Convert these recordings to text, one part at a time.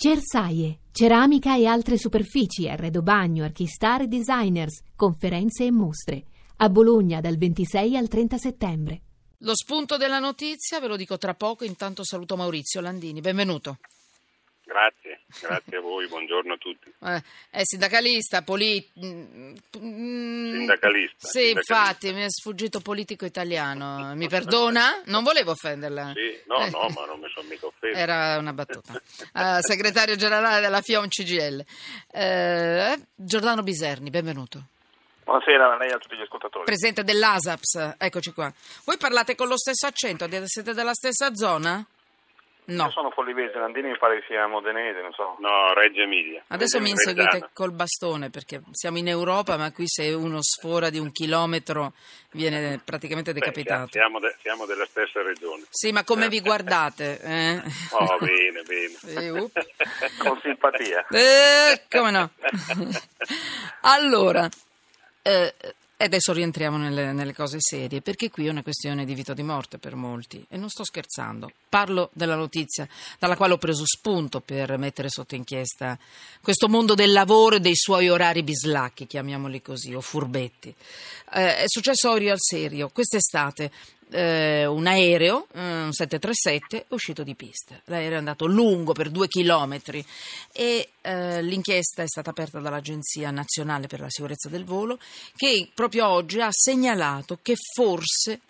Cersaie, ceramica e altre superfici, arredo bagno, archistar e designers, conferenze e mostre. A Bologna dal 26 al 30 settembre. Lo spunto della notizia ve lo dico tra poco, intanto saluto Maurizio Landini, benvenuto. Grazie, grazie a voi, buongiorno a tutti. Eh, è sindacalista, poli... Mm, sindacalista. Sì, sindacalista. infatti, mi è sfuggito politico italiano. Mi perdona? Non volevo offenderla. Sì, no, eh. no, ma non mi sono mica offeso. Era una battuta. Uh, segretario generale della FIOM CGL. Uh, Giordano Biserni, benvenuto. Buonasera a lei e a tutti gli ascoltatori. Presidente dell'ASAPS, eccoci qua. Voi parlate con lo stesso accento, siete della stessa zona? No. Io sono Follivese, Landini mi pare che sia modenese, non so. No, Reggio Emilia. Adesso mi inseguite col bastone perché siamo in Europa, ma qui se uno sfora di un chilometro viene praticamente decapitato. Beh, siamo, de- siamo, della stessa regione. Sì, ma come vi guardate? Eh? Oh, bene, bene. Eh, uh. Con simpatia. Eh, come no? allora, eh, e adesso rientriamo nelle, nelle, cose serie, perché qui è una questione di vita o di morte per molti. E non sto scherzando. Parlo della notizia dalla quale ho preso spunto per mettere sotto inchiesta questo mondo del lavoro e dei suoi orari bislacchi, chiamiamoli così, o furbetti. Eh, è successo Orio al serio. Quest'estate eh, un aereo, un 737, è uscito di pista. L'aereo è andato lungo per due chilometri e eh, l'inchiesta è stata aperta dall'Agenzia Nazionale per la Sicurezza del Volo che proprio oggi ha segnalato che forse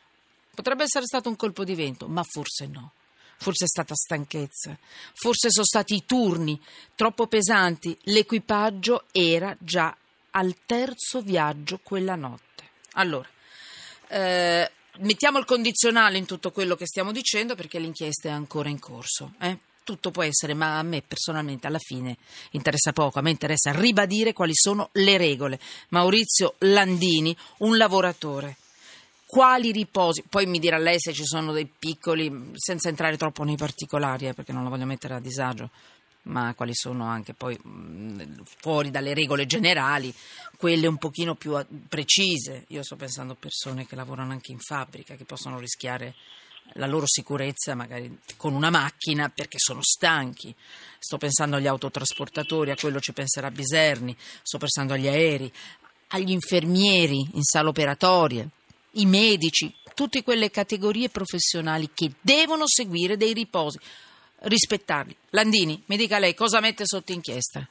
potrebbe essere stato un colpo di vento, ma forse no. Forse è stata stanchezza, forse sono stati i turni troppo pesanti, l'equipaggio era già al terzo viaggio quella notte. Allora, eh, mettiamo il condizionale in tutto quello che stiamo dicendo perché l'inchiesta è ancora in corso. Eh? Tutto può essere, ma a me personalmente alla fine interessa poco, a me interessa ribadire quali sono le regole. Maurizio Landini, un lavoratore. Quali riposi? Poi mi dirà lei se ci sono dei piccoli, senza entrare troppo nei particolari, eh, perché non la voglio mettere a disagio ma quali sono anche poi fuori dalle regole generali, quelle un pochino più precise. Io sto pensando a persone che lavorano anche in fabbrica, che possono rischiare la loro sicurezza magari con una macchina perché sono stanchi. Sto pensando agli autotrasportatori, a quello ci penserà Biserni, sto pensando agli aerei, agli infermieri in sala operatorie, i medici, tutte quelle categorie professionali che devono seguire dei riposi rispettarli. Landini, mi dica lei cosa mette sotto inchiesta?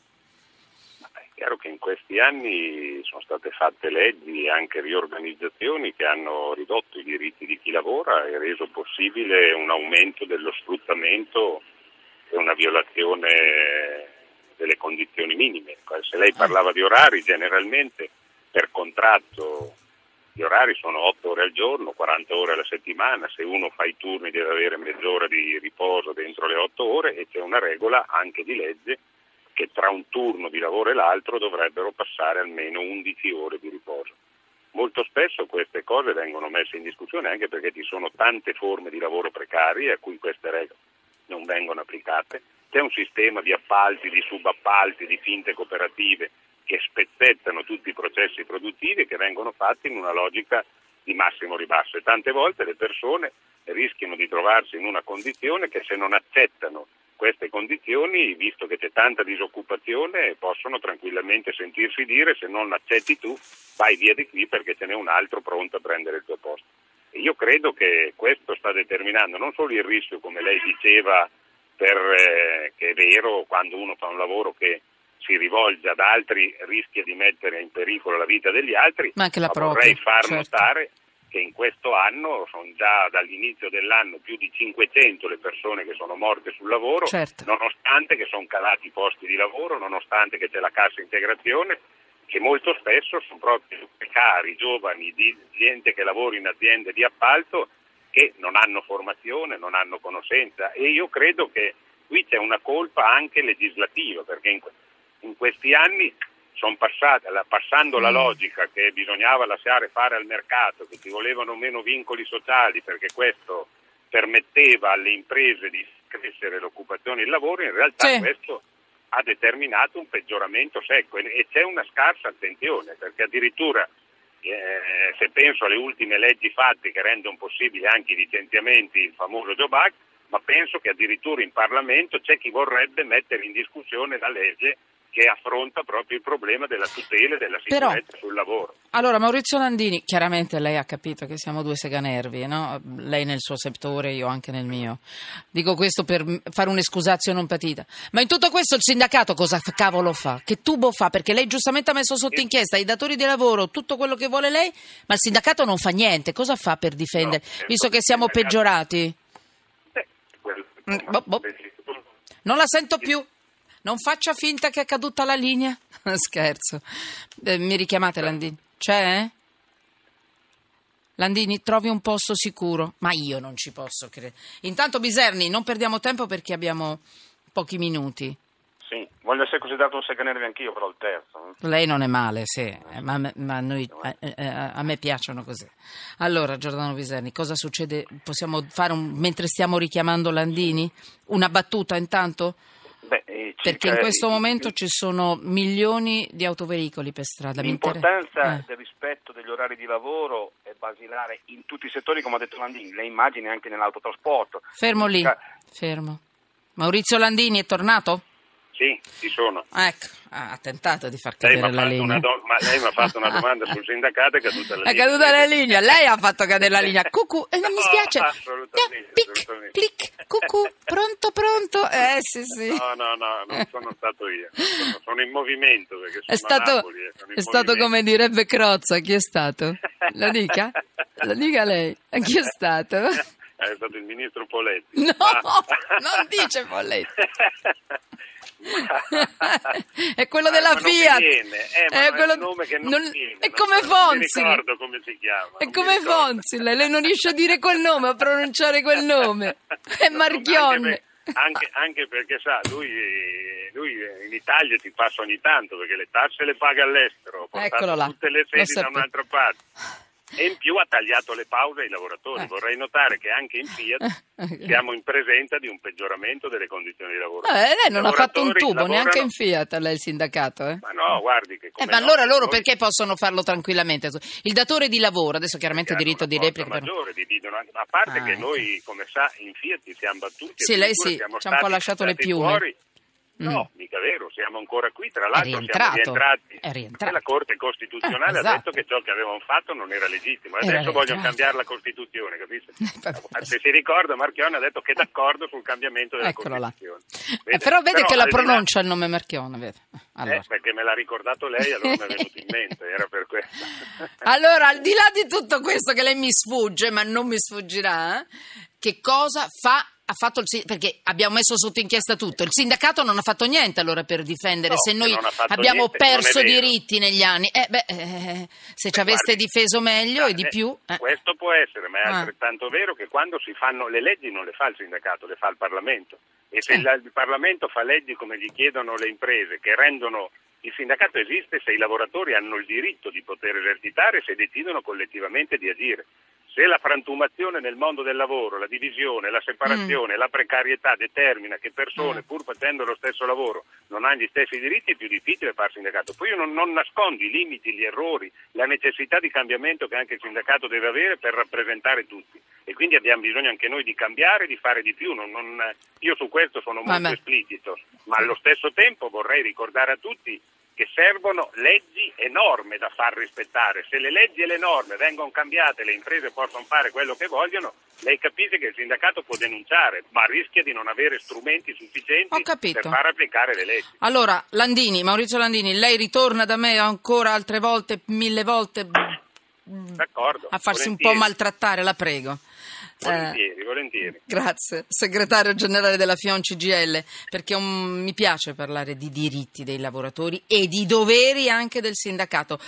È chiaro che in questi anni sono state fatte leggi e anche riorganizzazioni che hanno ridotto i diritti di chi lavora e reso possibile un aumento dello sfruttamento e una violazione delle condizioni minime. Se lei parlava di orari, generalmente per contratto gli orari sono 8 ore al giorno, 40 ore alla settimana, se uno fa i turni deve avere mezz'ora di riposo dentro le 8 ore e c'è una regola anche di legge che tra un turno di lavoro e l'altro dovrebbero passare almeno 11 ore di riposo. Molto spesso queste cose vengono messe in discussione anche perché ci sono tante forme di lavoro precari a cui queste regole non vengono applicate. C'è un sistema di appalti, di subappalti, di finte cooperative che spezzettano tutti i processi produttivi che vengono fatti in una logica di massimo ribasso e tante volte le persone rischiano di trovarsi in una condizione che se non accettano queste condizioni, visto che c'è tanta disoccupazione, possono tranquillamente sentirsi dire se non accetti tu vai via di qui perché ce n'è un altro pronto a prendere il tuo posto. E io credo che questo sta determinando non solo il rischio, come lei diceva, per, eh, che è vero quando uno fa un lavoro che si rivolge ad altri rischia di mettere in pericolo la vita degli altri, ma, ma vorrei far certo. notare che in questo anno sono già dall'inizio dell'anno più di 500 le persone che sono morte sul lavoro, certo. nonostante che sono calati i posti di lavoro, nonostante che c'è la cassa integrazione, che molto spesso sono proprio precari, giovani, di gente che lavora in aziende di appalto che non hanno formazione, non hanno conoscenza e io credo che qui c'è una colpa anche legislativa, perché in in questi anni passate, passando la mm. logica che bisognava lasciare fare al mercato, che ci volevano meno vincoli sociali perché questo permetteva alle imprese di crescere l'occupazione e il lavoro, in realtà sì. questo ha determinato un peggioramento secco e c'è una scarsa attenzione perché addirittura eh, se penso alle ultime leggi fatte che rendono possibili anche i licenziamenti, il famoso Job Act, ma penso che addirittura in Parlamento c'è chi vorrebbe mettere in discussione la legge che affronta proprio il problema della tutela e della Però- sicurezza sul lavoro. Allora, Maurizio Landini, chiaramente lei ha capito che siamo due seganervi, no? Lei nel suo settore, io anche nel mio. Dico questo per fare un'escusazio non patita. Ma in tutto questo il sindacato cosa cavolo fa? Che tubo fa? Perché lei giustamente ha messo sotto inchiesta i datori di lavoro, tutto quello che vuole lei, ma il sindacato non fa niente. Cosa fa per difendere? No, certo, Visto che siamo peggiorati? Eh, quello- Mm, boh, boh. Non la sento più. Non faccia finta che è caduta la linea. Scherzo. Eh, mi richiamate, Landini? C'è? Landini, trovi un posto sicuro. Ma io non ci posso credere. Intanto, Biserni, non perdiamo tempo perché abbiamo pochi minuti. Sì, voglio essere considerato un seganervi anch'io, però il terzo. Lei non è male, sì, eh, ma, ma noi, eh, eh, a me piacciono così. Allora, Giordano Biserni, cosa succede? Possiamo fare un, mentre stiamo richiamando Landini? Una battuta intanto? Eh, Perché in questo momento ci sono milioni di autoveicoli per strada. L'importanza eh. del rispetto degli orari di lavoro è basilare in tutti i settori, come ha detto Landini, le immagini anche nell'autotrasporto. Fermo lì, Ca- fermo. Maurizio Landini è tornato? Sì, ci sono. Ecco, ha ha tentato di far Lei mi cadere ha la fatto linea. una do- ma lei mi ha fatto una domanda sul sindacato e è caduta la È linea. caduta la linea, lei ha fatto cadere la linea. Cucù, e non mi No, spiace. assolutamente, Pic, assolutamente. clic, cucù, pronto, pronto. Eh sì, sì. No, no, no, non sono stato io. Sono, sono in movimento perché sono È stato, Napoli. eh, sono è stato movimento. come direbbe Crozza, chi è stato? Lo dica? Lo dica lei. E Chi è stato? È stato il ministro Poletti. No, Ma- non dice Poletti. è quello Ah, della mi Fiat. viene, eh, è, è quello- un nome che non non- viene, è come so, non Fonzi. ricordo come si chiama, È come. Fonzi, lei, non riesce a dire quel nome, a pronunciare quel nome. È Marchionne. Anche, anche- perché sa, lui, lui in Italia ti passa ogni tanto perché le tasse le paga all'estero, Eccolo là, tutte le sedi da un'altra parte. E in più ha tagliato le pause ai lavoratori. Eh. Vorrei notare che anche in Fiat siamo in presenza di un peggioramento delle condizioni di lavoro. Eh, lei non ha fatto un tubo lavorano- neanche in Fiat, lei il sindacato, eh? Ma no, guardi che Eh, ma allora loro noi- perché possono farlo tranquillamente? Il datore di lavoro, adesso chiaramente che hanno diritto di replica. però- maggiore, dividono a parte Ah, che ecco. noi, come sa, in Fiat ci siamo battuti. Sì, lei sì, ci ha un po' lasciato le piume. Fuori. Mm. No, mica vero, siamo ancora qui, tra l'altro siamo rientrati. è rientrato. E la Corte Costituzionale Eh, ha esatto. detto che ciò che avevamo fatto non era legittimo. Era Adesso vogliono rientrato. cambiare la Costituzione, capisci? Vabbè. Se si ricorda, Marchione ha detto che è d'accordo sul cambiamento della Eccolo. Costituzione. Eh, però vede che la pronuncia il nome Marchione, vede. Allora. Eh, perché me l'ha ricordato lei, allora mi è venuto in mente, era per questo. Allora, al di là di tutto questo che lei mi sfugge, ma non mi sfuggirà, eh, che cosa fa? Ha fatto il perché abbiamo messo sotto inchiesta tutto. Il sindacato non ha fatto niente allora per difendere. No, se noi abbiamo niente, perso diritti negli anni, eh, beh, eh, se ci Beh, aveste guardi, difeso meglio e di eh, più. eh. Questo può essere, ma è Ah. altrettanto vero che quando si fanno le leggi non le fa il sindacato, le fa il Parlamento. E se il Parlamento fa leggi come gli chiedono le imprese, che rendono il sindacato esiste se i lavoratori hanno il diritto di poter esercitare, se decidono collettivamente di agire. Se la frantumazione nel mondo del lavoro, la divisione, la separazione, la precarietà determina che persone, Mm. pur facendo lo stesso lavoro, non hanno gli stessi diritti, è più difficile far sindacato. Poi io non, non nascondo i limiti, gli errori, la necessità di cambiamento che anche il sindacato deve avere per rappresentare tutti. E quindi abbiamo bisogno anche noi di cambiare, di fare di più. Non- non- io su questo sono molto Vabbè. esplicito, ma allo stesso tempo vorrei ricordare a tutti che servono leggi e norme da far rispettare. Se le leggi e le norme vengono cambiate, le imprese possono fare quello che vogliono, lei capisce che il sindacato può denunciare, ma rischia di non avere strumenti sufficienti per far applicare le leggi. Allora, Landini, Maurizio Landini, lei ritorna da me ancora altre volte, mille volte, D'accordo? a farsi un po' volentieri, maltrattare, la prego. Eh, Volentieri, volentieri. Grazie, segretario generale della FION CGL, perché un- mi piace parlare di diritti dei lavoratori e di doveri anche del sindacato.